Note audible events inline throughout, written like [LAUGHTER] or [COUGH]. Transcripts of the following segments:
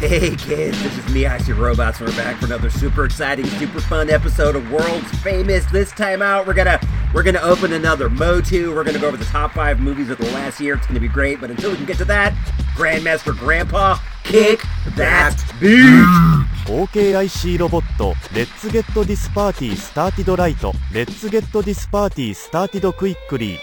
Hey kids, this is me, I See Robots, and we're back for another super exciting, super fun episode of World's Famous. This time out, we're gonna we're gonna open another Motu. We're gonna go over the top five movies of the last year. It's gonna be great, but until we can get to that, Grandmaster Grandpa, kick that beat! OKIC ロボット Let's get this party started right Let's get this party started quickly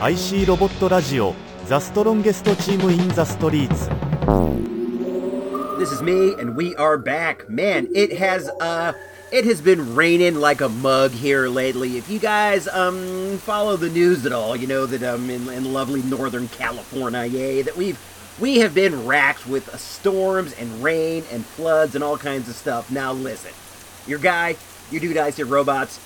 IC ロボットラジオ The strongest team in the streets This is me, and we are back. Man, it has uh it has been raining like a mug here lately. If you guys um follow the news at all, you know that um in, in lovely Northern California, yay, that we've we have been racked with storms and rain and floods and all kinds of stuff. Now listen, your guy, your dude, I see robots.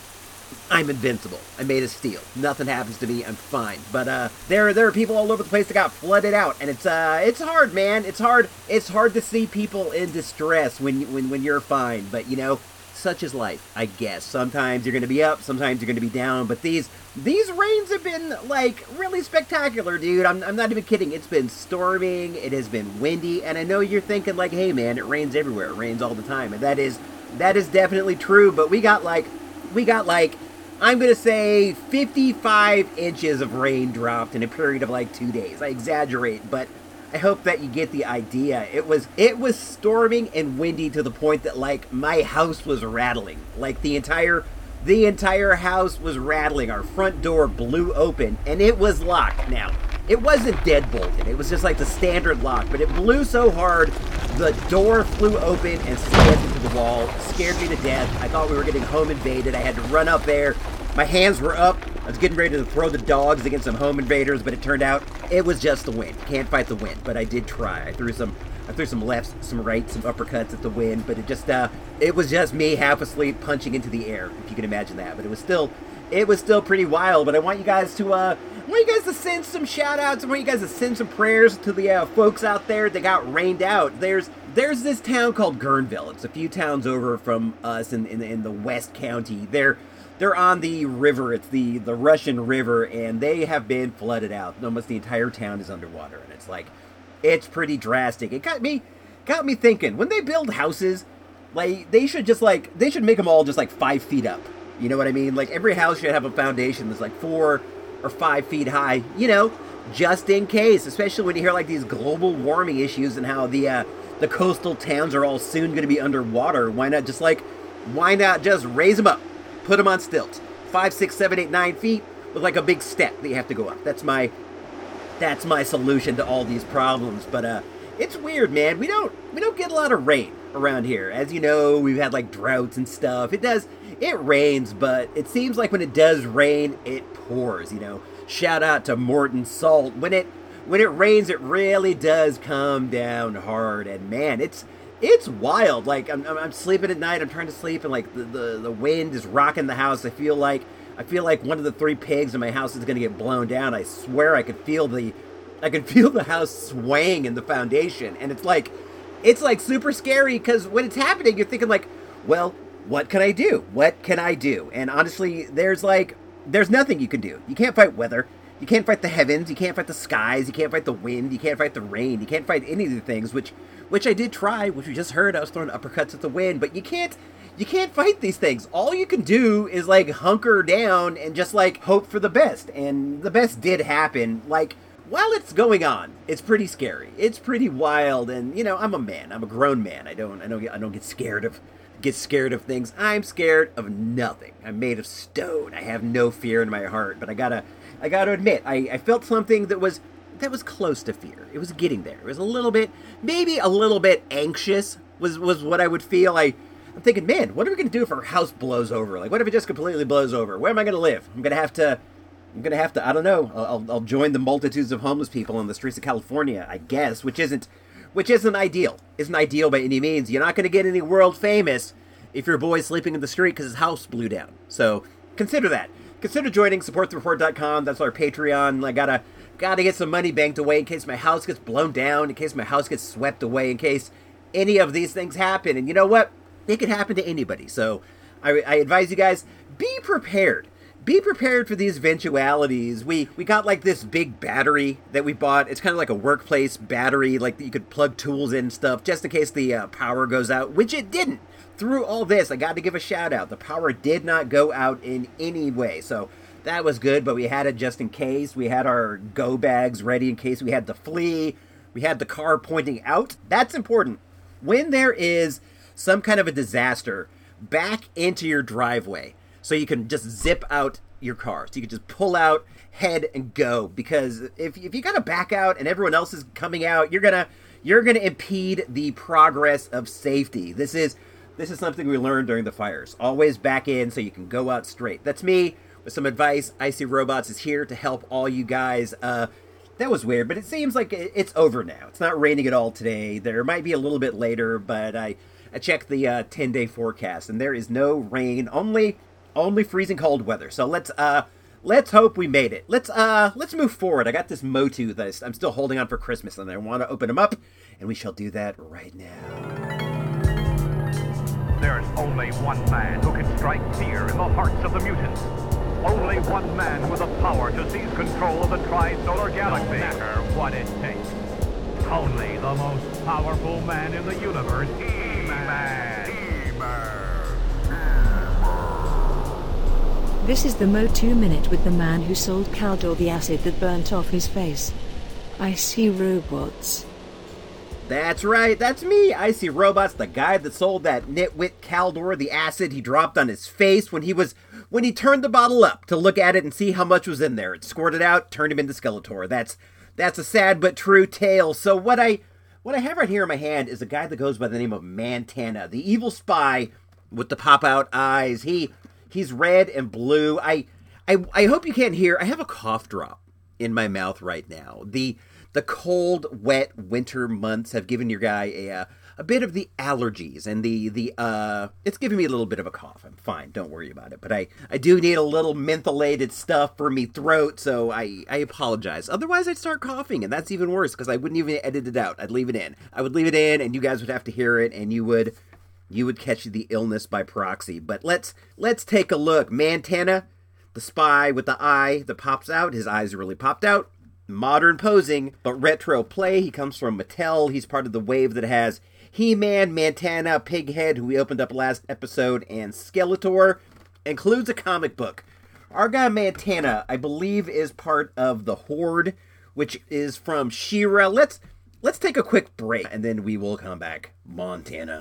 I'm invincible. I made of steel. Nothing happens to me. I'm fine. But uh, there there are people all over the place that got flooded out, and it's uh it's hard, man. It's hard. It's hard to see people in distress when you, when when you're fine. But you know, such is life, I guess. Sometimes you're gonna be up, sometimes you're gonna be down. But these these rains have been like really spectacular, dude. I'm I'm not even kidding. It's been storming. It has been windy, and I know you're thinking like, hey, man, it rains everywhere. It rains all the time, and that is that is definitely true. But we got like we got like I'm gonna say 55 inches of rain dropped in a period of like two days. I exaggerate, but I hope that you get the idea. It was it was storming and windy to the point that like my house was rattling. Like the entire the entire house was rattling. Our front door blew open and it was locked. Now, it wasn't dead bolted. It was just like the standard lock, but it blew so hard the door flew open and slammed into the wall. Scared me to death. I thought we were getting home invaded. I had to run up there. My hands were up. I was getting ready to throw the dogs against some home invaders, but it turned out it was just the wind. Can't fight the wind, but I did try. I threw some I threw some lefts, some rights, some uppercuts at the wind, but it just uh it was just me half asleep punching into the air, if you can imagine that. But it was still it was still pretty wild, but I want you guys to uh I want you guys to send some shout outs. I want you guys to send some prayers to the uh, folks out there that got rained out. There's there's this town called Guerneville. It's a few towns over from us in in, in the West County. They're they're on the river. It's the the Russian River, and they have been flooded out. Almost the entire town is underwater, and it's like it's pretty drastic. It got me got me thinking. When they build houses, like they should just like they should make them all just like five feet up. You know what I mean? Like every house should have a foundation that's like four or five feet high. You know, just in case. Especially when you hear like these global warming issues and how the uh, the coastal towns are all soon going to be underwater. Why not just like why not just raise them up? put them on stilts. Five, six, seven, eight, nine feet with like a big step that you have to go up. That's my that's my solution to all these problems. But uh it's weird, man. We don't we don't get a lot of rain around here. As you know, we've had like droughts and stuff. It does it rains, but it seems like when it does rain, it pours, you know. Shout out to Morton Salt. When it when it rains, it really does come down hard and man, it's it's wild. Like I'm, I'm sleeping at night. I'm trying to sleep, and like the, the the wind is rocking the house. I feel like I feel like one of the three pigs in my house is to get blown down. I swear I could feel the I could [LAUGHS] feel the house swaying in the foundation, and it's like it's like super scary because when it's happening, you're thinking like, well, what can I do? What can I do? And honestly, there's like there's nothing you can do. You can't fight weather. You can't fight the heavens. You can't fight the skies. You can't fight the wind. You can't fight the rain. You can't fight any of the things which which I did try, which we just heard. I was throwing uppercuts at the wind, but you can't you can't fight these things. All you can do is like hunker down and just like hope for the best. And the best did happen. Like while it's going on, it's pretty scary. It's pretty wild and you know, I'm a man. I'm a grown man. I don't I don't I don't get scared of get scared of things. I'm scared of nothing. I'm made of stone. I have no fear in my heart, but I got to I got to admit, I, I felt something that was that was close to fear. It was getting there. It was a little bit, maybe a little bit anxious was was what I would feel. I I'm thinking, man, what are we gonna do if our house blows over? Like, what if it just completely blows over? Where am I gonna live? I'm gonna have to. I'm gonna have to. I don't know. I'll, I'll join the multitudes of homeless people on the streets of California, I guess, which isn't, which isn't ideal. Isn't ideal by any means. You're not gonna get any world famous if your boy's sleeping in the street because his house blew down. So consider that. Consider joining supportthereport.com. That's our Patreon. I gotta Gotta get some money banked away in case my house gets blown down, in case my house gets swept away, in case any of these things happen. And you know what? It could happen to anybody. So I, I advise you guys be prepared. Be prepared for these eventualities. We we got like this big battery that we bought. It's kind of like a workplace battery, like you could plug tools in and stuff, just in case the uh, power goes out, which it didn't. Through all this, I got to give a shout out. The power did not go out in any way, so that was good. But we had it just in case. We had our go bags ready in case we had to flee. We had the car pointing out. That's important. When there is some kind of a disaster, back into your driveway so you can just zip out your car. So you can just pull out, head, and go. Because if, if you gotta back out and everyone else is coming out, you're gonna you're gonna impede the progress of safety. This is this is something we learned during the fires. Always back in so you can go out straight. That's me with some advice. Icy Robots is here to help all you guys. Uh, that was weird, but it seems like it's over now. It's not raining at all today. There might be a little bit later, but I I checked the uh, 10 day forecast and there is no rain, only only freezing cold weather. So let's uh let's hope we made it. Let's uh let's move forward. I got this Motu that I'm still holding on for Christmas and I want to open them up and we shall do that right now. There's only one man who can strike fear in the hearts of the mutants. Only one man with the power to seize control of the tri-solar galaxy. No matter what it takes. Only the most powerful man in the universe, He-Man. He-Man. This is the Motu Minute with the man who sold Keldor the acid that burnt off his face. I see robots. That's right, that's me. I see robots, the guy that sold that nitwit Keldor the acid he dropped on his face when he was when he turned the bottle up to look at it and see how much was in there. It squirted out, turned him into Skeletor. That's that's a sad but true tale. So what I what I have right here in my hand is a guy that goes by the name of Mantenna, the evil spy with the pop out eyes. He he's red and blue. I I I hope you can't hear. I have a cough drop in my mouth right now. The the cold, wet winter months have given your guy a a bit of the allergies and the the uh it's giving me a little bit of a cough. I'm fine, don't worry about it. But I I do need a little mentholated stuff for me throat, so I I apologize. Otherwise I'd start coughing and that's even worse because I wouldn't even edit it out. I'd leave it in. I would leave it in and you guys would have to hear it and you would you would catch the illness by proxy. But let's let's take a look. Mantenna, the spy with the eye that pops out, his eyes really popped out. Modern posing, but retro play. He comes from Mattel. He's part of the wave that has He-Man, Mantenna, Pighead, who we opened up last episode, and Skeletor. Includes a comic book. Our guy Mantenna, I believe, is part of the Horde, which is from She-Ra. Let's let's take a quick break, and then we will come back. Montana.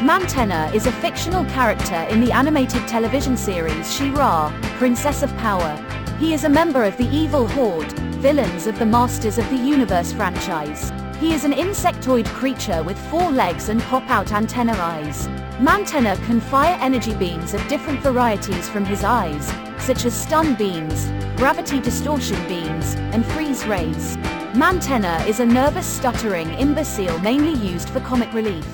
Mantenna is a fictional character in the animated television series She-Ra, Princess of Power. He is a member of the evil Horde, villains of the Masters of the Universe franchise. He is an insectoid creature with four legs and pop-out antenna eyes. Mantenna can fire energy beams of different varieties from his eyes, such as stun beams, gravity distortion beams, and freeze rays. Mantenna is a nervous stuttering imbecile mainly used for comic relief.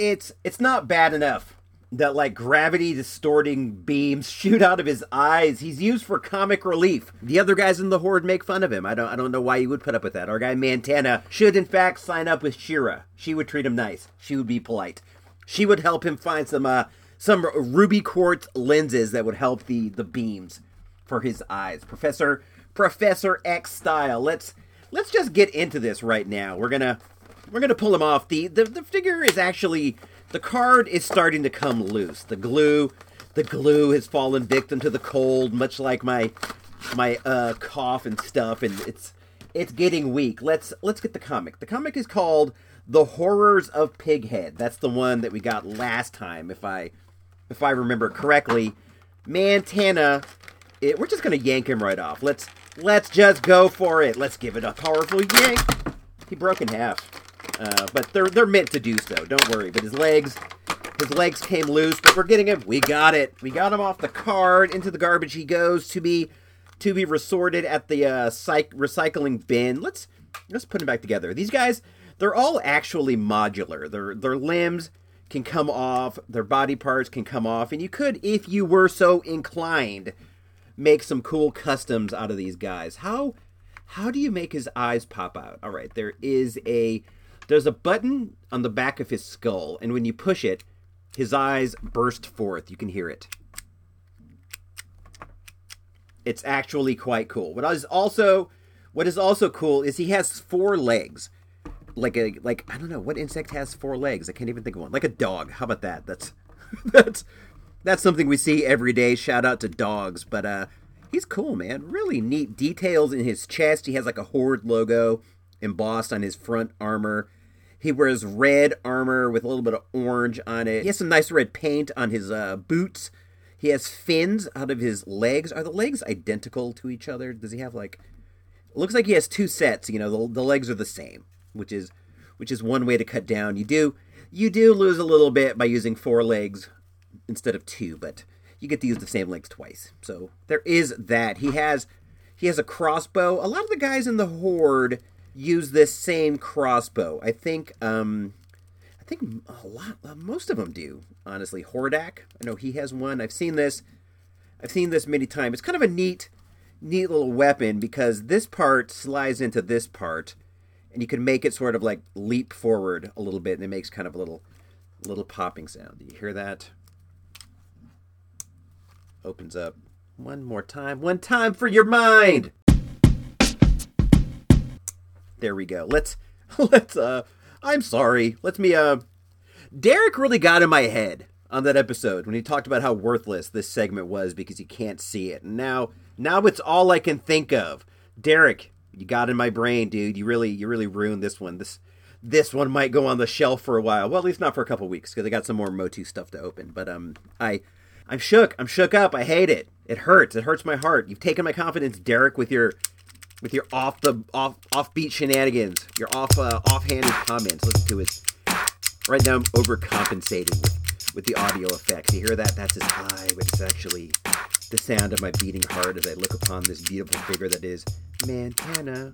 It's it's not bad enough that like gravity distorting beams [LAUGHS] shoot out of his eyes. He's used for comic relief. The other guys in the horde make fun of him. I don't I don't know why you would put up with that. Our guy Mantenna should in fact sign up with She-Ra. She would treat him nice. She would be polite. She would help him find some uh some ruby quartz lenses that would help the the beams for his eyes. Professor Professor X style. Let's let's just get into this right now. We're gonna we're gonna pull him off. The, the the figure is actually the card is starting to come loose. The glue, the glue has fallen victim to the cold, much like my my uh, cough and stuff, and it's it's getting weak. Let's let's get the comic. The comic is called The Horrors of Pighead. That's the one that we got last time, if I if I remember correctly. Mantenna, it, we're just gonna yank him right off. Let's let's just go for it. Let's give it a powerful yank. He broke in half. Uh, but they're they're meant to do so. Don't worry. But his legs, his legs came loose. But we're getting him. We got it. We got him off the card. Into the garbage he goes to be to be resorted at the uh, psych- recycling bin. Let's let's put him back together. These guys, they're all actually modular. Their their limbs can come off. Their body parts can come off, and you could, if you were so inclined, make some cool customs out of these guys. How How do you make his eyes pop out? All right, there is a there's a button on the back of his skull, and when you push it, his eyes burst forth. You can hear it. It's actually quite cool. What is also what is also cool is he has four legs. Like a like I don't know what insect has four legs. I can't even think of one. Like a dog. How about that? That's [LAUGHS] that's that's something we see every day. Shout out to dogs, but uh he's cool, man. Really neat details in his chest. He has like a horde logo embossed on his front armor. He wears red armor with a little bit of orange on it. He has some nice red paint on his uh, boots. He has fins out of his legs. Are the legs identical to each other? Does he have like? Looks like he has two sets. You know, the, the legs are the same, which is which is one way to cut down. You do you do lose a little bit by using four legs instead of two, but you get to use the same legs twice. So there is that. He has he has a crossbow. A lot of the guys in the horde use this same crossbow. I think um I think a lot most of them do, honestly. Hordak, I know he has one. I've seen this I've seen this many times. It's kind of a neat neat little weapon because this part slides into this part and you can make it sort of like leap forward a little bit and it makes kind of a little little popping sound. Do you hear that? Opens up one more time. One time for your mind. There we go. Let's [LAUGHS] let's uh I'm sorry. Let's me uh Derek really got in my head on that episode when he talked about how worthless this segment was because he can't see it. And now now it's all I can think of. Derek, you got in my brain, dude. You really you really ruined this one. This this one might go on the shelf for a while. Well, at least not for a couple weeks because I got some more Motu stuff to open. But um I I'm shook. I'm shook up. I hate it. It hurts. It hurts my heart. You've taken my confidence, Derek, with your with your off the off offbeat shenanigans, your off uh, offhanded comments. Listen to his. Right now, I'm overcompensating with, with the audio effects. You hear that? That's his eye, but it's actually the sound of my beating heart as I look upon this beautiful figure that is Montana.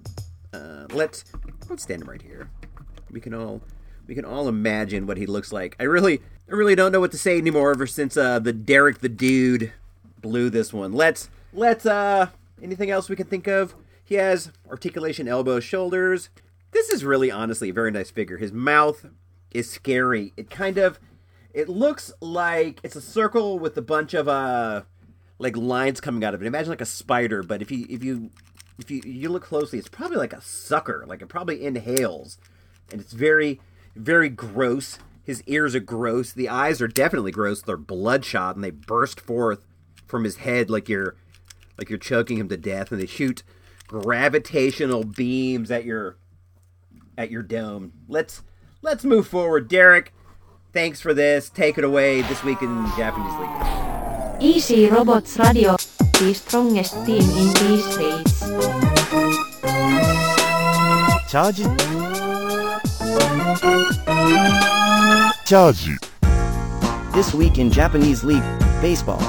Uh, let's let's stand him right here. We can all we can all imagine what he looks like. I really I really don't know what to say anymore ever since uh, the Derek the Dude blew this one. Let's let's uh anything else we can think of? He has articulation elbows, shoulders. This is really honestly a very nice figure. His mouth is scary. It kind of it looks like it's a circle with a bunch of uh like lines coming out of it. Imagine like a spider, but if you if you if you you look closely, it's probably like a sucker. Like it probably inhales. And it's very very gross. His ears are gross. The eyes are definitely gross. They're bloodshot and they burst forth from his head like you're like you're choking him to death and they shoot gravitational beams at your at your dome. Let's let's move forward, Derek. Thanks for this. Take it away this week in Japanese league. Easy Robots Radio, the strongest team in these states. Charge it. Charge it. This week in Japanese League Baseball.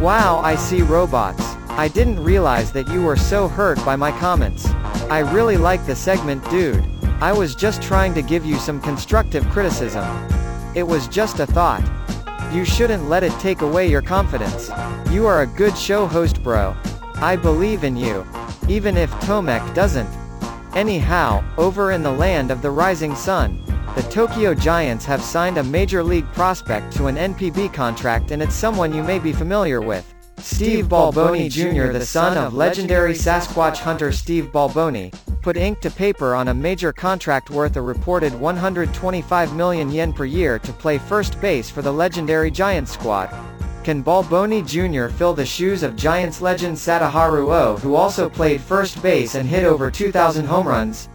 Wow, I see robots. I didn't realize that you were so hurt by my comments. I really like the segment, dude. I was just trying to give you some constructive criticism. It was just a thought. You shouldn't let it take away your confidence. You are a good show host, bro. I believe in you. Even if Tomek doesn't. Anyhow, over in the land of the rising sun, the Tokyo Giants have signed a major league prospect to an NPB contract and it's someone you may be familiar with. Steve Balboni Jr., the son of legendary Sasquatch hunter Steve Balboni, put ink to paper on a major contract worth a reported 125 million yen per year to play first base for the legendary Giants squad. Can Balboni Jr. fill the shoes of Giants legend Sadaharu O who also played first base and hit over 2,000 home runs?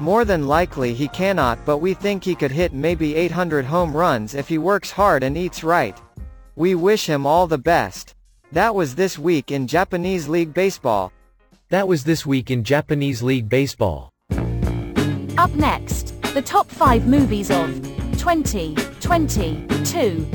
More than likely he cannot but we think he could hit maybe 800 home runs if he works hard and eats right. We wish him all the best. That was this week in Japanese League Baseball. That was this week in Japanese League Baseball. Up next, the top 5 movies of 2022.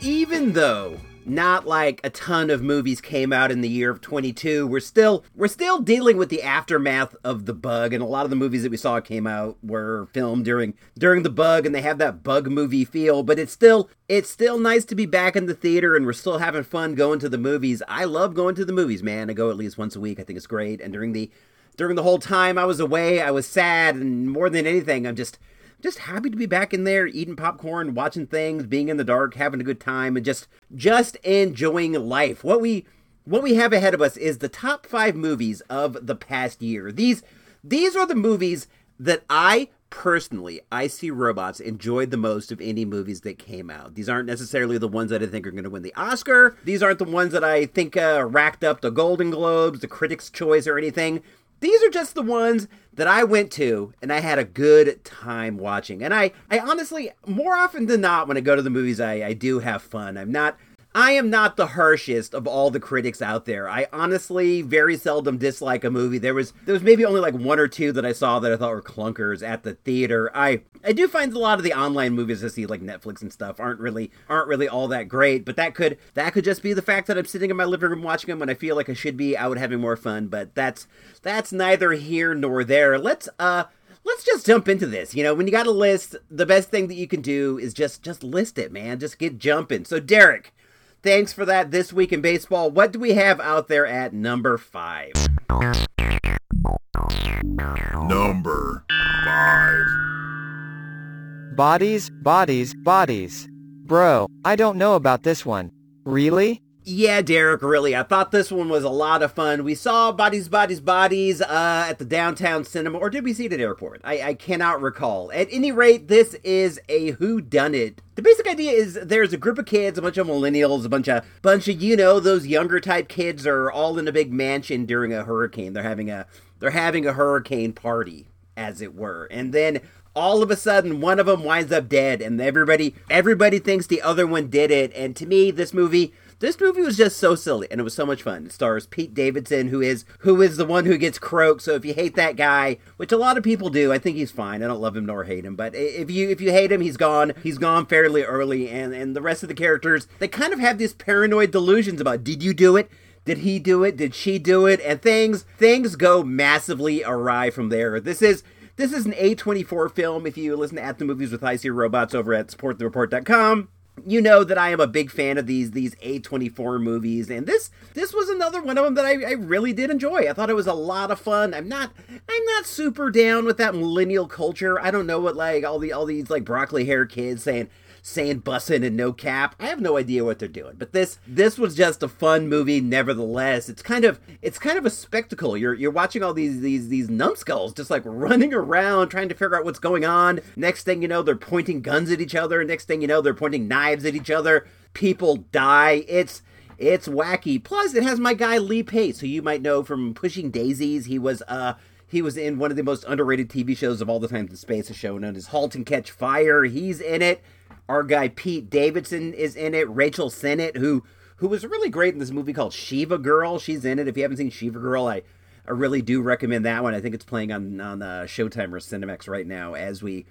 Even though not like a ton of movies came out in the year of 22. We're still we're still dealing with the aftermath of the bug and a lot of the movies that we saw came out were filmed during during the bug and they have that bug movie feel, but it's still it's still nice to be back in the theater and we're still having fun going to the movies. I love going to the movies, man. I go at least once a week. I think it's great. And during the during the whole time I was away, I was sad and more than anything, I'm just just happy to be back in there eating popcorn, watching things, being in the dark, having a good time and just just enjoying life. What we what we have ahead of us is the top 5 movies of the past year. These these are the movies that I personally, I see robots enjoyed the most of any movies that came out. These aren't necessarily the ones that I think are going to win the Oscar. These aren't the ones that I think uh, racked up the Golden Globes, the Critics' Choice, or anything. These are just the ones that I went to and I had a good time watching. And I, I honestly, more often than not, when I go to the movies, I, I do have fun. I'm not I am not the harshest of all the critics out there. I honestly very seldom dislike a movie. There was there was maybe only like one or two that I saw that I thought were clunkers at the theater. I I do find a lot of the online movies I see like Netflix and stuff aren't really aren't really all that great, but that could that could just be the fact that I'm sitting in my living room watching them when I feel like I should be out having more fun, but that's that's neither here nor there. Let's uh let's just jump into this. You know, when you got a list, the best thing that you can do is just just list it, man. Just get jumping. So Derek, Thanks for that this week in baseball. What do we have out there at number five? Number five. Bodies, bodies, bodies. Bro, I don't know about this one. Really? Yeah, Derek, really. I thought this one was a lot of fun. We saw Bodies, Bodies, Bodies uh, at the downtown cinema, or did we see it at airport? I, I cannot recall. At any rate, this is a Who Done It. The basic idea is there's a group of kids, a bunch of millennials, a bunch of bunch of you know those younger type kids are all in a big mansion during a hurricane. They're having a they're having a hurricane party, as it were, and then all of a sudden one of them winds up dead and everybody everybody thinks the other one did it and to me this movie this movie was just so silly and it was so much fun. It stars Pete Davidson, who is who is the one who gets croaked. So if you hate that guy, which a lot of people do, I think he's fine. I don't love him nor hate him, but if you if you hate him, he's gone. He's gone fairly early, and and the rest of the characters they kind of have these paranoid delusions about did you do it? Did he do it? Did she do it? And things things go massively awry from there. This is this is an A24 film. If you listen to At the Movies with I See Robots over at supportthereport.com, you know that I am a big fan of these these A24 movies, and this this was another one of them that I, I really did enjoy. I thought it was a lot of fun. I'm not I'm not super down with that millennial culture. I don't know what like all the all these like broccoli hair kids saying saying bussin' and no cap. I have no idea what they're doing. But this this was just a fun movie nevertheless. It's kind of it's kind of a spectacle. You're you're watching all these these these numbskulls just like running around trying to figure out what's going on. Next thing you know, they're pointing guns at each other. Next thing you know, they're pointing knives at each other. People die. It's it's wacky. Plus, it has my guy Lee Pace, who you might know from Pushing Daisies. He was uh he was in one of the most underrated TV shows of all the time in space, a show known as *Halt and Catch Fire*. He's in it. Our guy Pete Davidson is in it. Rachel Sennott, who who was really great in this movie called Shiva Girl. She's in it. If you haven't seen Shiva Girl, I I really do recommend that one. I think it's playing on on uh, Showtime or Cinemax right now as we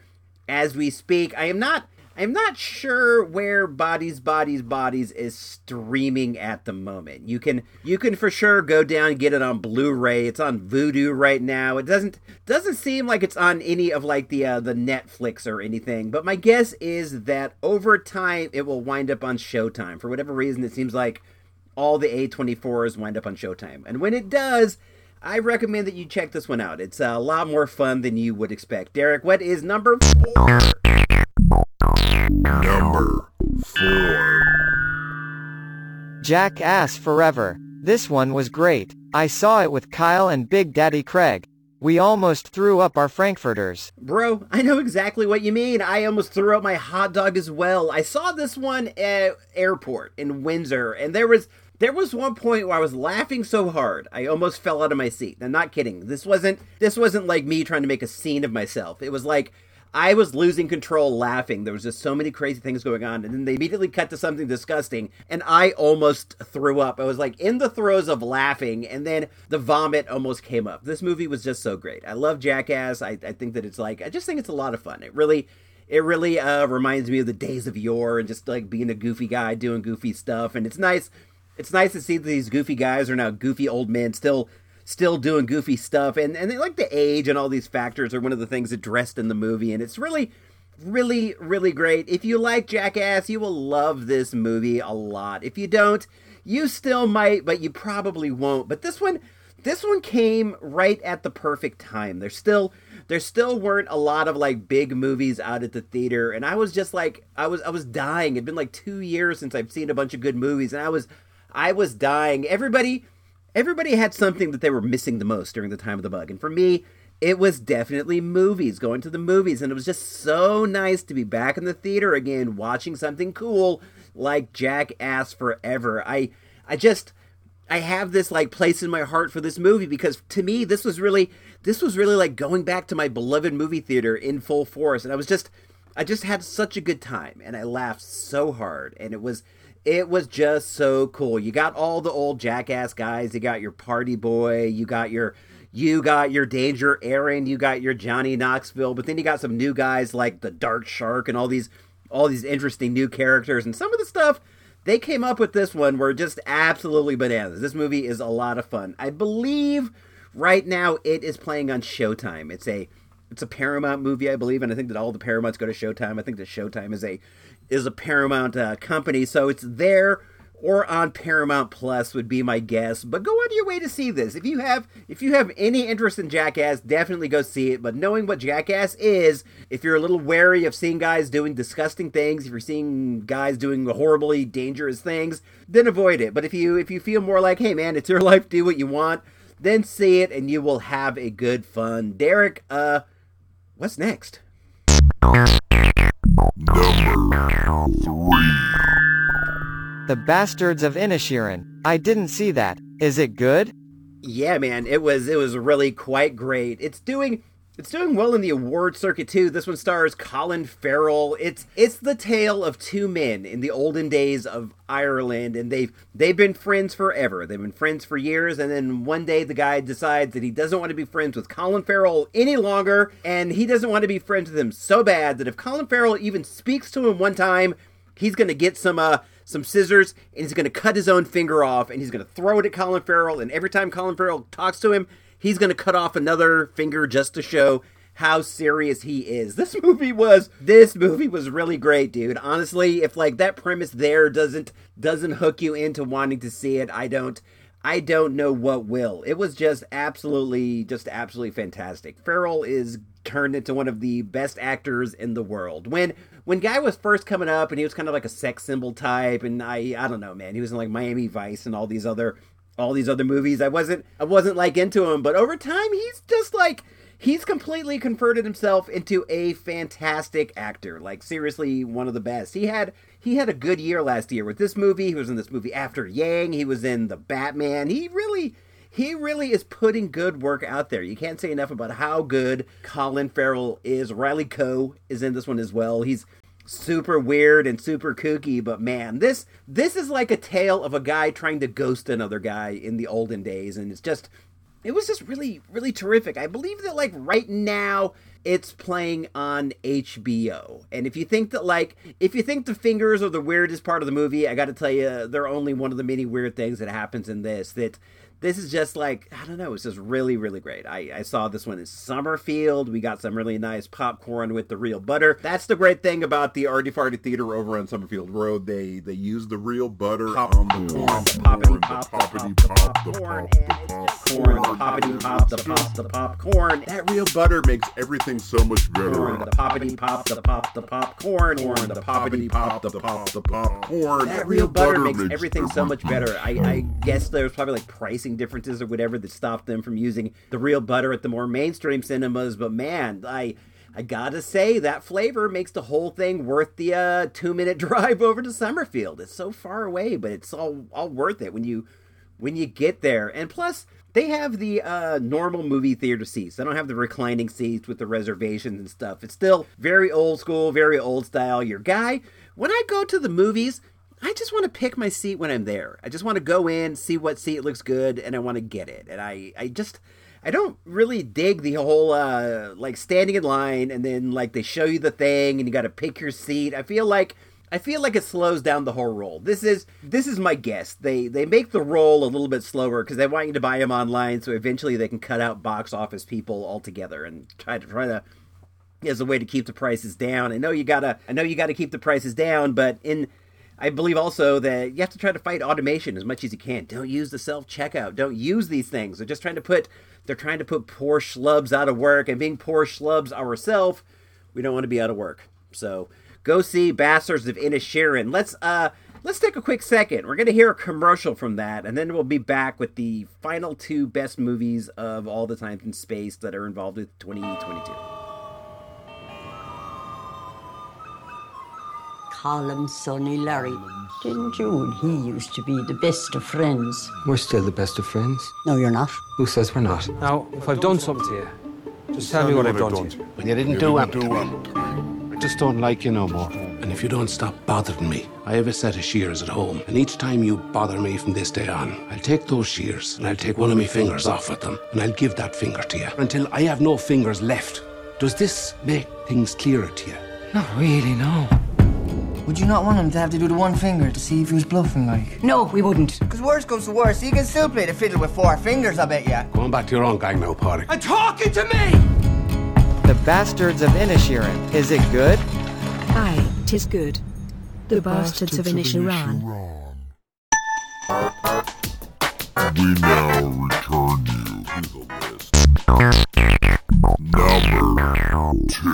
as we speak. I am not I'm not sure where Bodies Bodies Bodies is streaming at the moment. You can you can for sure go down and get it on Blu-ray. It's on Vudu right now. It doesn't doesn't seem like it's on any of like the uh, the Netflix or anything. But my guess is that over time it will wind up on Showtime. For whatever reason, it seems like all the A24s wind up on Showtime. And when it does, I recommend that you check this one out. It's a lot more fun than you would expect. Derek, what is number four? Number four. Jackass Forever. This one was great. I saw it with Kyle and Big Daddy Craig. We almost threw up our Frankfurters. Bro, I know exactly what you mean. I almost threw up my hot dog as well. I saw this one at airport in Windsor, and there was there was one point where I was laughing so hard I almost fell out of my seat. I'm not kidding. This wasn't this wasn't like me trying to make a scene of myself. It was like I was losing control laughing. There was just so many crazy things going on. And then they immediately cut to something disgusting. And I almost threw up. I was like in the throes of laughing. And then the vomit almost came up. This movie was just so great. I love Jackass. I, I think that it's like, I just think it's a lot of fun. It really, it really uh, reminds me of the days of yore and just like being a goofy guy doing goofy stuff. And it's nice. It's nice to see that these goofy guys are now goofy old men still still doing goofy stuff. And and they like the age and all these factors are one of the things addressed in the movie and it's really really really great. If you like jackass you will love this movie a lot. If you don't you still might but you probably won't. But this one this one came right at the perfect time. There's still there still weren't a lot of like big movies out at the theater and i was just like i was i was dying. It'd been like two years since i've seen a bunch of good movies and i was i was dying. Everybody everybody had something that they were missing the most during the time of the bug. And for me, it was definitely movies, going to the movies. And it was just so nice to be back in the theater again, watching something cool like Jackass Forever. I, I just, I have this like place in my heart for this movie because to me, this was really, this was really like going back to my beloved movie theater in full force. And I was just, I just had such a good time and I laughed so hard. And it was, it was just so cool. You got all the old jackass guys. You got your party boy. You got your you got your Danger Ehren. You got your Johnny Knoxville. But then you got some new guys like the Dark Shark and all these all these interesting new characters. And some of the stuff they came up with this one were just absolutely bananas. This movie is a lot of fun. I believe right now it is playing on Showtime. It's a it's a Paramount movie, I believe, and I think that all the Paramounts go to Showtime. I think that Showtime is a is a Paramount uh, company, so it's there or on Paramount Plus would be my guess. But go out of your way to see this. If you have if you have any interest in Jackass, definitely go see it. But knowing what Jackass is, if you're a little wary of seeing guys doing disgusting things, if you're seeing guys doing horribly dangerous things, then avoid it. But if you if you feel more like, hey man, it's your [LAUGHS] life, do what you want, then see it and you will have a good fun. Derek, uh what's next? Number three. The Bastards of Inisherin. I didn't see that. Is it good? Yeah, man, it was it was really quite great. It's doing it's doing well in the award circuit too. This one stars Colin Farrell. It's it's the tale of two men in the olden days of Ireland, and they've they've been friends forever. They've been friends for years, and then one day the guy decides that he doesn't want to be friends with Colin Farrell any longer, and he doesn't want to be friends with him so bad that if Colin Farrell even speaks to him one time, he's gonna get some uh some scissors and he's gonna cut his own finger off, and he's gonna throw it at Colin Farrell, and every time Colin Farrell talks to him he's going to cut off another finger just to show how serious he is. This movie was this movie was really great, dude. Honestly, if like that premise there doesn't doesn't hook you into wanting to see it, I don't I don't know what will. It was just absolutely just absolutely fantastic. Farrell is turned into one of the best actors in the world. When when guy was first coming up and he was kind of like a sex symbol type and I I don't know, man. He was in like Miami Vice and all these other all these other movies. I wasn't I wasn't like into him, but over time he's just like he's completely converted himself into a fantastic actor. Like seriously, one of the best. He had he had a good year last year with this movie. He was in this movie After Yang. He was in the Batman. He really he really is putting good work out there. You can't say enough about how good Colin Farrell is. Riley Coe is in this one as well. He's super weird and super kooky but man this this is like a tale of a guy trying to ghost another guy in the olden days and it's just it was just really really terrific. I believe that like right now it's playing on hbo and if you think that like if you think the fingers are the weirdest part of the movie i gotta tell you they're only one of the many weird things that happens in this that this is just like I don't know. It's just really, really great. I, I saw this one in Summerfield. We got some really nice popcorn with the real butter. That's the great thing about the Artie Farty Theater over on Summerfield Road. They they use the real butter Pop- on the corn, poppity pop, poppity pop, the popcorn, pop, pop, corn, the poppity pop, the pop, the popcorn. That real butter makes everything so much better. Corn, the poppity pop, the pop, the popcorn, corn, the poppity pop, the pop, the popcorn. That real butter makes everything so much better. I, I guess there's probably like differences or whatever that stopped them from using the real butter at the more mainstream cinemas. But man, I I gotta say that flavor makes the whole thing worth the uh, two minute [LAUGHS] drive over to Summerfield. It's so far away, but it's all all worth it when you when you get there. And plus, they have the uh, normal movie theater seats. They don't have the reclining seats with the reservations and stuff. It's still very old school, very old style. Your guy, when I go to the movies, I just want to pick my seat when I'm there. I just want to go in, see what seat looks good, and I want to get it. And I, I just, I don't really dig the whole uh like standing in line and then like they show you the thing and you got to pick your seat. I feel like I feel like it slows down the whole roll. This is this is my guess. They they make the roll a little bit slower because they want you to buy them online, so eventually they can cut out box office people altogether and try to try to as a way to keep the prices down. I know you gotta I know you gotta keep the prices down, but in I believe also that you have to try to fight automation as much as you can. Don't use the self checkout. Don't use these things. They're just trying to put they're trying to put poor schlubs out of work, and being poor schlubs ourselves, we don't want to be out of work. So go see Bastards of Inisherin. Let's uh let's take a quick second. We're gonna hear a commercial from that, and then we'll be back with the final two best movies of all the time in space that are involved with 2022. Colin, Sonny, Larry. Didn't you and he used to be the best of friends? We're still the best of friends. No, you're not. Who says we're not? Now, if I've done something to you, just tell, me what I've done, to you. When you didn't do anything. I just don't like you no more. And if you don't stop bothering me, I have a set of shears at home. And each time you bother me from this day on, I'll take those shears and I'll take one of my fingers off with them and I'll give that finger to you until I have no fingers left. Does this make things clearer to you? Not really, no. Would you not want him to have to do the one finger to see if he was bluffing, like? No, we wouldn't. Because worse comes to worse, he can still play the fiddle with four fingers, I bet ya. Go on back to your own gang now, Paddy. I'm talking to me! The Bastards of Inisherin. Is it good? Aye, tis good. The, Bastards, of Inisherin. We now return you to the list. Number two.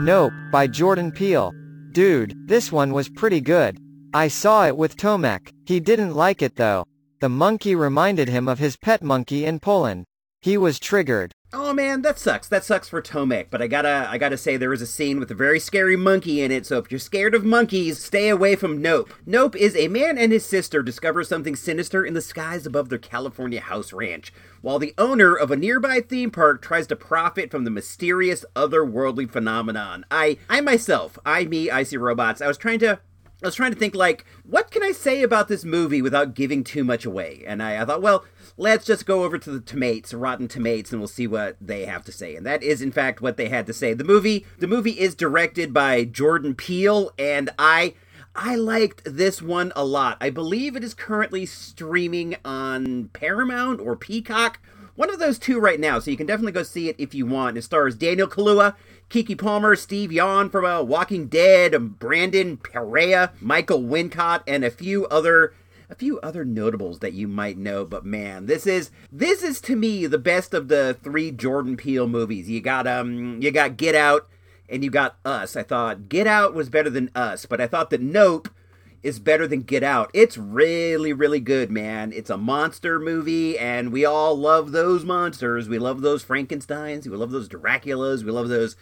Nope, by Jordan Peele. Dude, this one was pretty good. I saw it with Tomek. He didn't like it though. The monkey reminded him of his pet monkey in Poland. He was triggered. Oh man, that sucks. That sucks for Tomek. But I gotta, I gotta say, there is a scene with a very scary monkey in it. So if you're scared of monkeys, stay away from Nope. Nope is a man and his sister discover something sinister in the skies above their California house ranch, while the owner of a nearby theme park tries to profit from the mysterious otherworldly phenomenon. I, I myself, I me, I see robots. I was trying to I was trying to think like, what can I say about this movie without giving too much away? And I, I thought, well, let's just go over to the Tomates, Rotten Tomates, and we'll see what they have to say. And that is, in fact, what they had to say. The movie, the movie is directed by Jordan Peele, and I, I liked this one a lot. I believe it is currently streaming on Paramount or Peacock. One of those two right now, so you can definitely go see it if you want. It stars Daniel Kaluuya, Keke Palmer, Steve Yeun from uh, Walking Dead, Brandon Perea, Michael Wincott, and a few other a few other notables that you might know. But man, this is this is to me the best of the three Jordan Peele movies. You got um you got Get Out and you got Us. I thought Get Out was better than Us, but I thought that Nope is better than Get Out. It's really, really good, man. It's a monster movie, and we all love those monsters. We love those Frankensteins. We love those Draculas. We love those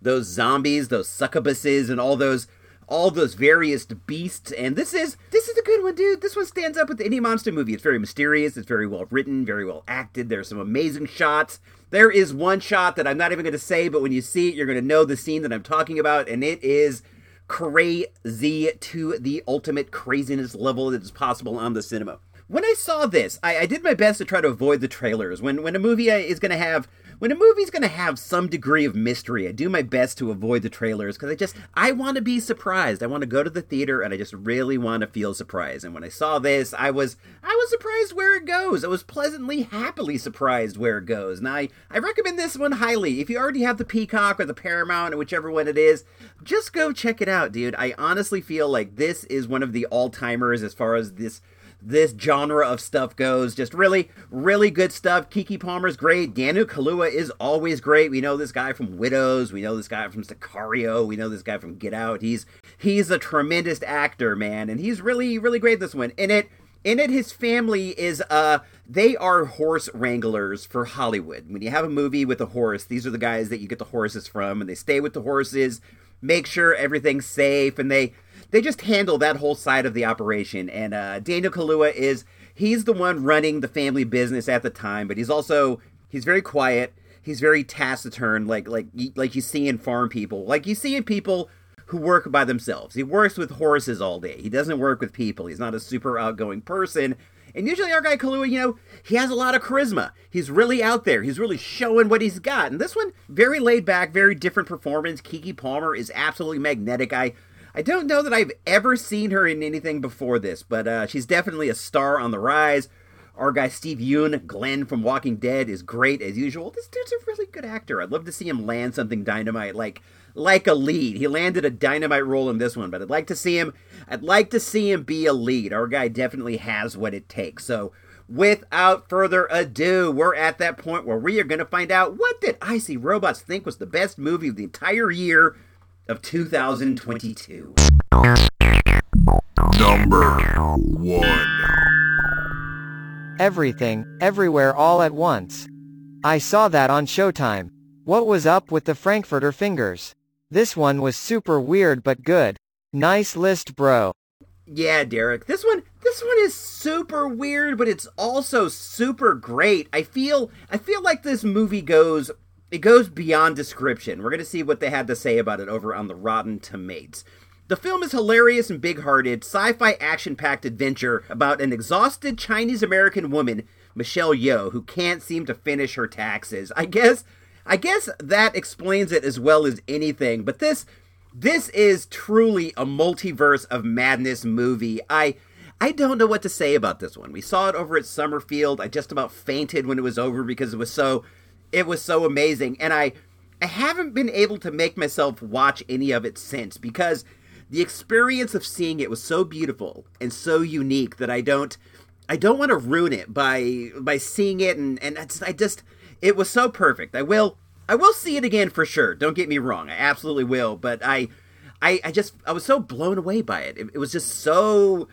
those zombies, those succubuses, and all those all those various beasts. And this is this is a good one, dude. This one stands up with any monster movie. It's very mysterious. It's very well written, very well acted. There's some amazing shots. There is one shot that I'm not even going to say, but when you see it, you're going to know the scene that I'm talking about, and it is crazy to the ultimate craziness level that is possible on the cinema. When I saw this, I, I did my best to try to avoid the trailers. When when a movie uh, is going to have when a movie's going to have some degree of mystery, I do my best to avoid the trailers because I just I want to be surprised. I want to go to the theater and I just really want to feel surprised. And when I saw this, I was I was surprised where it goes. I was pleasantly happily surprised where it goes. And I I recommend this one highly. If you already have the Peacock or the Paramount or whichever one it is, just go check it out, dude. I honestly feel like this is one of the all-timers as far as this this genre of stuff goes. Just really, really good stuff. Keke Palmer's great. Daniel Kaluuya is always great. We know this guy from Widows. We know this guy from Sicario. We know this guy from Get Out. He's he's a tremendous actor, man, and he's really, really great this one. In it, in it, his family is uh they are horse wranglers for Hollywood. When you have a movie with a horse, these are the guys that you get the horses from, and they stay with the horses, make sure everything's safe, and they they just handle that whole side of the operation. And uh, Daniel Kaluuya is he's the one running the family business at the time, but he's also he's very quiet. He's very taciturn, like like like you see in farm people, like you see in people who work by themselves. He works with horses all day. He doesn't work with people. He's not a super outgoing person. And usually our guy Kaluuya, you know, he has a lot of charisma. He's really out there. He's really showing what he's got. And this one, very laid back, very different performance. Keke Palmer is absolutely magnetic. I I don't know that I've ever seen her in anything before this, but uh, she's definitely a star on the rise. Our guy Steve Yeun, Glenn from Walking Dead, is great as usual. This dude's a really good actor. I'd love to see him land something dynamite like like a lead. He landed a dynamite role in this one, but I'd like to see him I'd like to see him be a lead. Our guy definitely has what it takes. So without further ado, we're at that point where we are going to find out what did I See Robots think was the best movie of the entire year of 2022. Number 1 Everything, Everywhere All at Once. I saw that on Showtime. What was up with the Frankfurter fingers? This one was super weird but good. Nice list, bro. Yeah, Derek. This one this one is super weird, but it's also super great. I feel I feel like this movie goes it goes beyond description. We're going to see what they had to say about it over on the Rotten Tomatoes. The film is hilarious and big hearted, sci fi action packed adventure about an exhausted Chinese American woman, Michelle Yeoh, who can't seem to finish her taxes. I guess. I guess that explains it as well as anything, but this this is truly a multiverse of madness movie. I I don't know what to say about this one. We saw it over at Summerfield. I just about fainted when it was over because it was so it was so amazing and I I haven't been able to make myself watch any of it since because the experience of seeing it was so beautiful and so unique that I don't I don't want to ruin it by by seeing it and and I just it was so perfect. I will I will see it again for sure. Don't get me wrong. I absolutely will, but I I I just I was so blown away by it. It, it was just so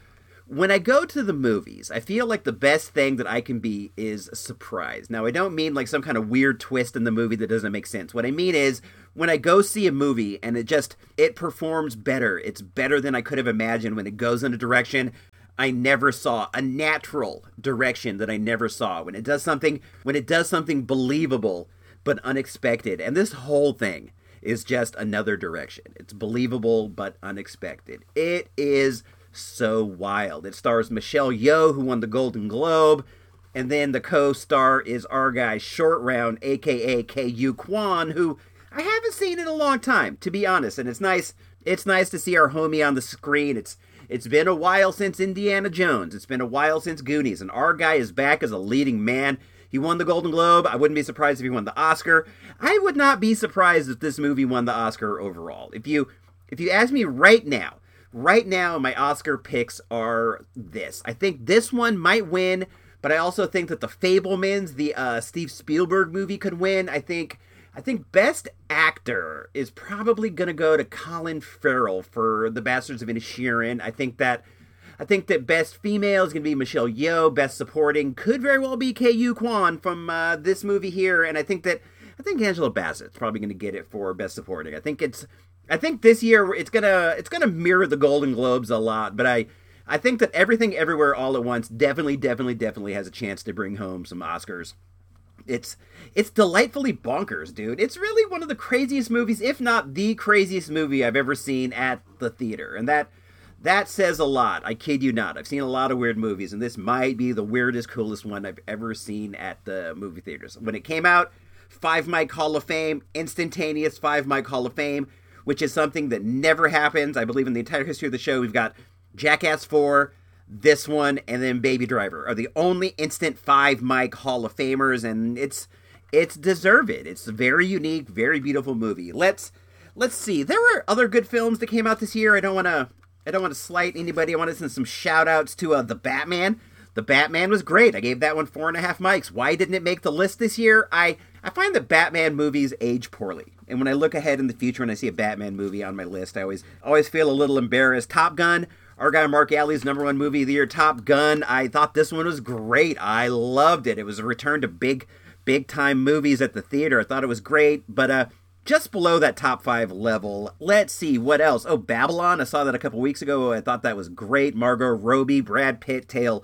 when I go to the movies, I feel like the best thing that I can be is a surprise. Now, I don't mean like some kind of weird twist in the movie that doesn't make sense. What I mean is when I go see a movie and it just it performs better. It's better than I could have imagined when it goes in a direction I never saw, a natural direction that I never saw. When it does something when it does something believable but unexpected. And this whole thing is just another direction. It's believable but unexpected. It is so wild. It stars Michelle Yeoh, who won the Golden Globe, and then the co-star is our guy Short Round, aka Ke Quan, who I haven't seen in a long time, to be honest. And it's nice. It's nice to see our homie on the screen. It's it's been a while since Indiana Jones. It's been a while since Goonies, and our guy is back as a leading man. He won the Golden Globe. I wouldn't be surprised if he won the Oscar. I would not be surprised if this movie won the Oscar overall. If you if you ask me right now, right now my Oscar picks are this. I think this one might win, but I also think that the Fabelmans, the uh, Steve Spielberg movie, could win. I think I think Best Actor is probably to go to Colin Farrell for The Bastards of Inisherin. I think that I think that Best Female is to be Michelle Yeoh. Best Supporting could very well be Ke Quan from uh, this movie here, and I think that I think Angela Bassett's probably going to get it for Best Supporting. I think it's I think this year it's gonna it's gonna mirror the Golden Globes a lot, but I I think that Everything Everywhere All at Once definitely definitely definitely has a chance to bring home some Oscars. It's it's delightfully bonkers, dude. It's really one of the craziest movies, if not the craziest movie I've ever seen at the theater. And that that says a lot. I kid you not. I've seen a lot of weird movies, and this might be the weirdest, coolest one I've ever seen at the movie theaters. When it came out, five mic Hall of Fame, instantaneous five mic Hall of Fame, which is something that never happens. I believe in the entire history of the show, we've got Jackass 4, this one, and then Baby Driver are the only instant five mic Hall of Famers, and it's it's deserved. It's a very unique, very beautiful movie. Let's let's see. There were other good films that came out this year. I don't want to I don't want to slight anybody. I want to send some shout outs to uh, The Batman. The Batman was great. I gave that one four and a half mics. Why didn't it make the list this year? I, I find that Batman movies age poorly. And when I look ahead in the future and I see a Batman movie on my list, I always always feel a little embarrassed. Top Gun, our guy Mark Alley's number one movie of the year, Top Gun. I thought this one was great. I loved it. It was a return to big, big time movies at the theater. I thought it was great. But uh, just below that top five level. Let's see what else. Oh, Babylon. I saw that a couple weeks ago. I thought that was great. Margot Robbie, Brad Pitt, Tale,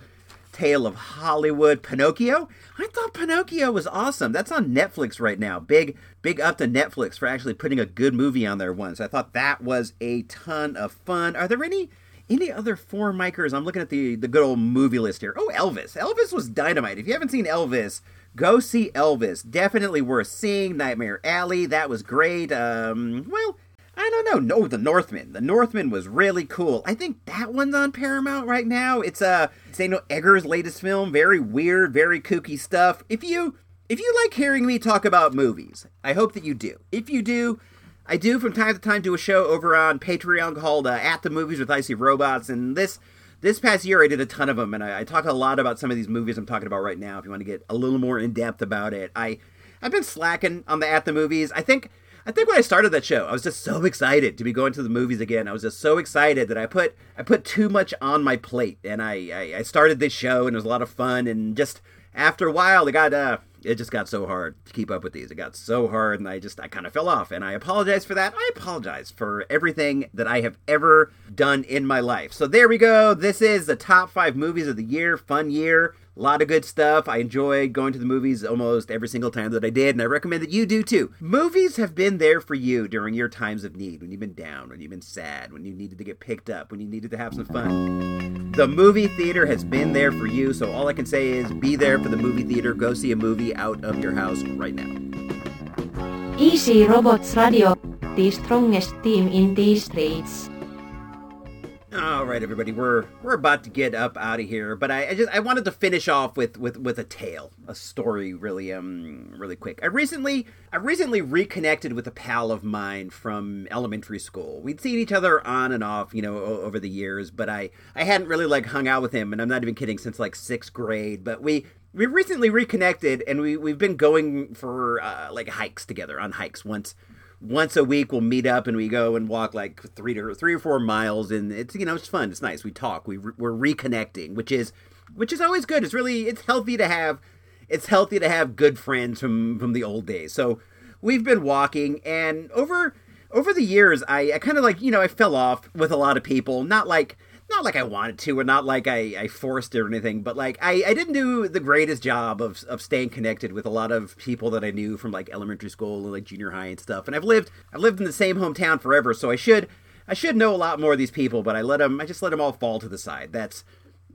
Tale of Hollywood, Pinocchio. I thought Pinocchio was awesome. That's on Netflix right now. Big, big up to Netflix for actually putting a good movie on there once. I thought that was a ton of fun. Are there any any other four micers? I'm looking at the the good old movie list here. Oh, Elvis. Elvis was dynamite. If you haven't seen Elvis, go see Elvis. Definitely worth seeing. Nightmare Alley, that was great. Um, well, I don't know. No, The Northman. The Northman was really cool. I think that one's on Paramount right now. It's uh Daniel Eggers' latest film. Very weird, very kooky stuff. If you if you like hearing me talk about movies, I hope that you do. If you do, I do from time to time do a show over on Patreon called uh, At the Movies with Icy Robots, and this this past year I did a ton of them, and I, I talk a lot about some of these movies I'm talking about right now. If you want to get a little more in depth about it, I I've been slacking on the At the Movies. I think I think when I started that show, I was just so excited to be going to the movies again. I was just so excited that I put I put too much on my plate, and I I, I started this show, and it was a lot of fun, and just after a while, it got uh it just got so hard to keep up with these. It got so hard, and I just I kind of fell off, and I apologize for that. I apologize for everything that I have ever done in my life. So there we go. This is the top five movies of the year. Fun year. A lot of good stuff. I enjoyed going to the movies almost every single time that I did, and I recommend that you do too. Movies have been there for you during your times of need, when you've been down, when you've been sad, when you needed to get picked up, when you needed to have some fun. The movie theater has been there for you, so all I can say is be there for the movie theater. Go see a movie out of your house right now. Easy Robots Radio, the strongest team in these streets. All right, everybody, we're we're about to get up out of here, but I, I, just I wanted to finish off with, with with a tale, a story, really um really quick. I recently I recently reconnected with a pal of mine from elementary school. We'd seen each other on and off, you know, over the years, but I I hadn't really like hung out with him, and I'm not even kidding, since like sixth grade. But we we recently reconnected, and we we've been going for uh, like hikes together on hikes once once a week we'll meet up and we go and walk like three to three or four miles and it's you know it's fun. It's nice. We talk. We we're reconnecting which is which is always good. It's really it's healthy to have it's healthy to have good friends from from the old days. So we've been walking and over over the years i, I kind of like you know i fell off with a lot of people. Not like not like I wanted to, or not like I, I forced it or anything, but like I, I didn't do the greatest job of, of staying connected with a lot of people that I knew from like elementary school and like junior high and stuff. And I've lived I've lived in the same hometown forever, so I should I should know a lot more of these people, but I let them I just let them all fall to the side. That's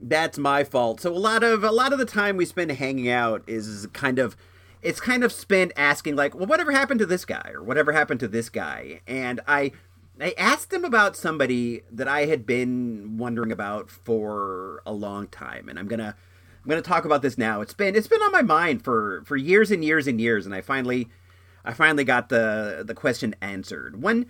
that's my fault. So a lot of a lot of the time we spend hanging out is kind of it's kind of spent asking like, well, whatever happened to this guy or whatever happened to this guy, and I I asked him about somebody that I had been wondering about for a long time, and I'm gonna I'm gonna talk about this now. It's been it's been on my mind for for years and years and years, and I finally I finally got the the question answered. One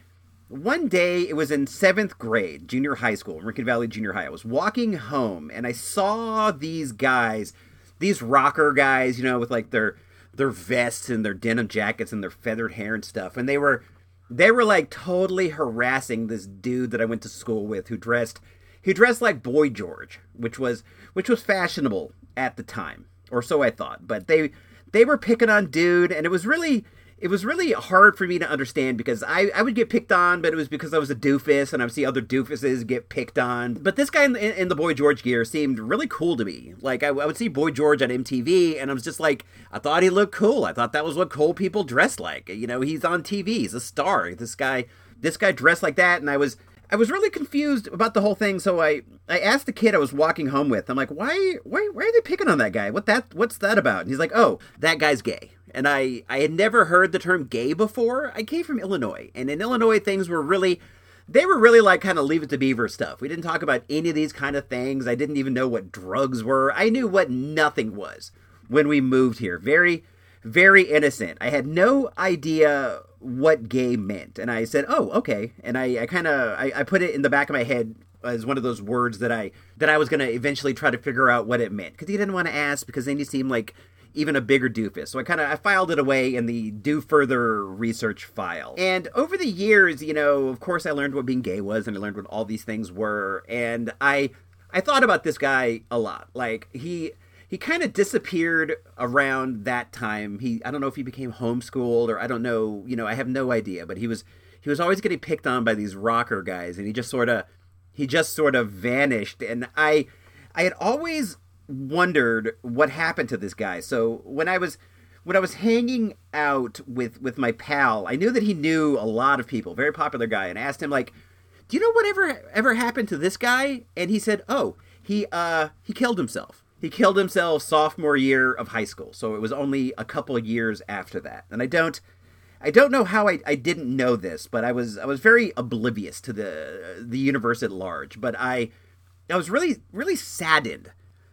one day it was in seventh grade, junior high school, Rincon Valley Junior High. I was walking home and I saw these guys, these rocker guys, you know, with like their their vests and their denim jackets and their feathered hair and stuff, and they were they were like totally harassing this dude that I went to school with who dressed he dressed like Boy George, which was which was fashionable at the time, or so I thought. But they they were picking on dude, and it was really it was really hard for me to understand because I, I would get picked on, but it was because I was a doofus and I would see other doofuses get picked on. But this guy in, in the Boy George gear seemed really cool to me. Like, I, I, would see Boy George on MTV and I was just like, I thought he looked cool. I thought that was what cool people dressed like. You know, he's on TV, he's a star. This guy, this guy dressed like that. And I was, I was really confused about the whole thing. So I, I asked the kid I was walking home with, I'm like, why, why, why are they picking on that guy? What that, what's that about? And he's like, oh, that guy's gay and I, I had never heard the term gay before. I came from Illinois, and in Illinois, things were really, they were really like kind of leave it to beaver stuff. We didn't talk about any of these kind of things. I didn't even know what drugs were. I knew what nothing was when we moved here. Very, very innocent. I had no idea what gay meant. And I said, oh, okay. And I, I kind of, I, I put it in the back of my head as one of those words that I that I was going to eventually try to figure out what it meant because he didn't want to ask because then you seem like even a bigger doofus. So I kind of I filed it away in the do further research file. And over the years, you know, of course I learned what being gay was and I learned what all these things were and I I thought about this guy a lot. Like he he kind of disappeared around that time. He I don't know if he became homeschooled or I don't know, you know, I have no idea, but he was he was always getting picked on by these rocker guys and he just sort of he just sort of vanished and I I had always wondered what happened to this guy. So when I was when I was hanging out with with my pal, I knew that he knew a lot of people, very popular guy, and I asked him like, do you know whatever ever happened to this guy? And he said, oh, he uh he killed himself. He killed himself sophomore year of high school. So it was only a couple years after that. And I don't I don't know how I, I didn't know this, but I was I was very oblivious to the the universe at large. But I I was really really saddened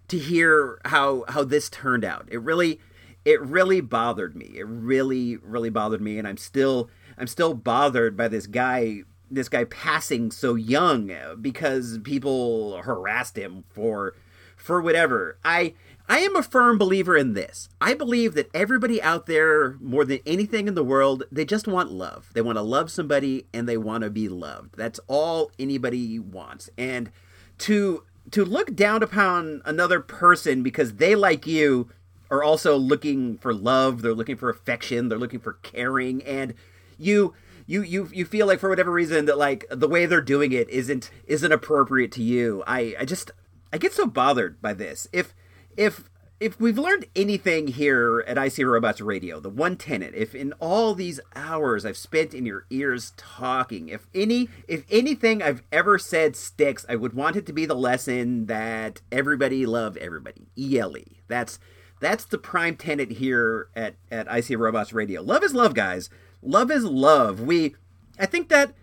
to hear how how this turned out. It really it really bothered me. It really really bothered me, and I'm still I'm still bothered by this guy this guy passing so young uh, because people harassed him for for whatever. I I am a firm believer in this. I believe that everybody out there, more than anything in the world, they just want love. They want to love somebody and they want to be loved. That's all anybody wants. And to to look down upon another person because they like you are also looking for love, they're looking for affection, they're looking for caring and you you you you feel like for whatever reason that like the way they're doing it isn't isn't appropriate to you. I I just I get so bothered by this. If if if we've learned anything here at IC Robots Radio, the one tenet, if in all these hours I've spent in your ears talking, if any if anything I've ever said sticks, I would want it to be the lesson that everybody love everybody. ELE. That's that's the prime tenet here at, at IC Robots Radio. Love is love, guys. Love is love. We I think that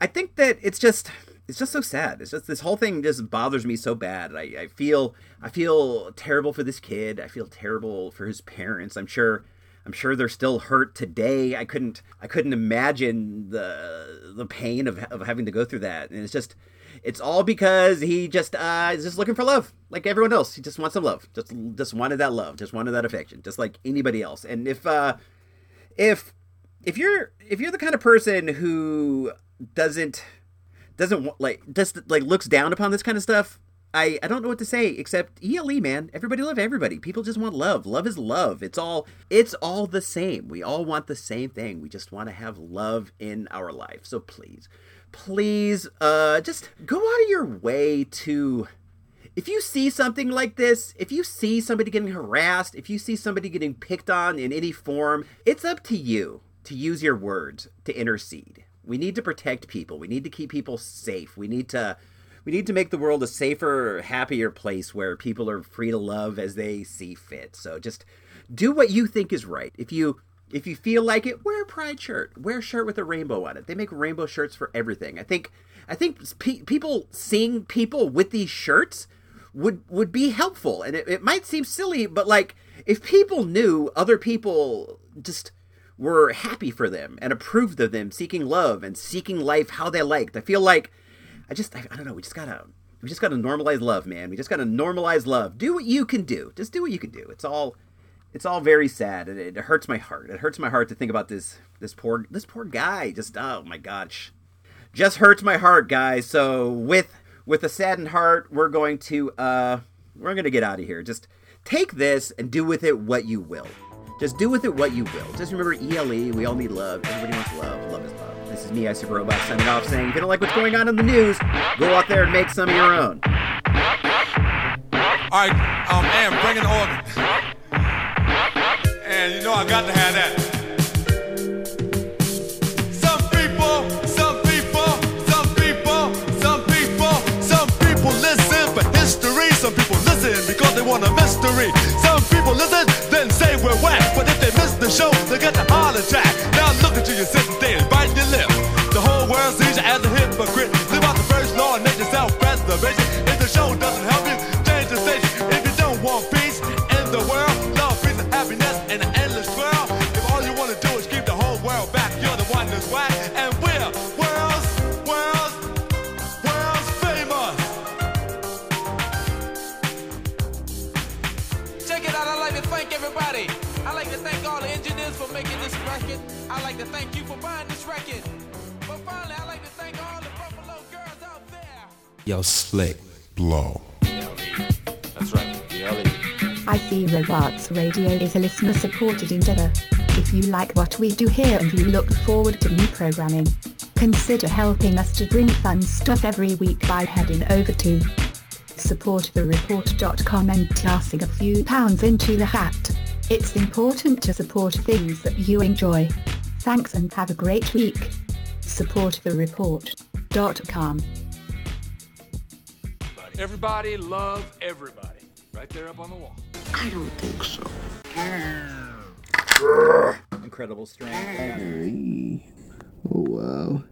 I think that it's just it's just so sad. It's just this whole thing just bothers me so bad. I, I feel I feel terrible for this kid. I feel terrible for his parents. I'm sure I'm sure they're still hurt today. I couldn't I couldn't imagine the the pain of of having to go through that. And it's just it's all because he just uh, is just looking for love, like everyone else. He just wants some love. Just just wanted that love. Just wanted that affection, just like anybody else. And if uh, if if you're if you're the kind of person who doesn't doesn't like just like looks down upon this kind of stuff I, I don't know what to say except ELE man. Everybody love everybody. People just want love. Love is love. It's all it's all the same. We all want the same thing. We just want to have love in our life. So please, please uh just go out of your way to if you see something like this, if you see somebody getting harassed, if you see somebody getting picked on in any form, it's up to you to use your words to intercede. We need to protect people. We need to keep people safe. We need to we need to make the world a safer, happier place where people are free to love as they see fit. So just do what you think is right. If you if you feel like it, wear a pride shirt. Wear a shirt with a rainbow on it. They make rainbow shirts for everything. I think I think pe- people seeing people with these shirts would would be helpful. And it, it might seem silly, but like if people knew other people just were happy for them and approved of them seeking love and seeking life how they liked. I feel like I just I, I don't know, we just gotta we just gotta normalize love, man. We just gotta normalize love. Do what you can do. Just do what you can do. It's all it's all very sad and it, it hurts my heart. It hurts my heart to think about this this poor this poor guy. Just oh my gosh. Just hurts my heart, guys. So with with a saddened heart, we're going to uh we're gonna get out of here. Just take this and do with it what you will. Just do with it what you will. Just remember ELE, we all need love. Everybody wants love. Love is love. This is me, I Super Robot, signing off saying if you don't like what's going on in the news, go out there and make some of your own. Alright, um, and bring an organ. And you know I got to have that. Some people listen because they want a mystery. Some people listen, then say we're whack. But if they miss the show, they get a heart attack. Now look at you, you're sitting there Yo, slick. Blow. That's right. IC Robots Radio is a listener-supported endeavor. If you like what we do here and you look forward to new programming, consider helping us to bring fun stuff every week by heading over to supportthereport.com and tossing a few pounds into the hat. It's important to support things that you enjoy. Thanks and have a great week. Support the report. gmail.com. Everybody love everybody. Right there up on the wall. I don't think so. Incredible strength. Oh wow.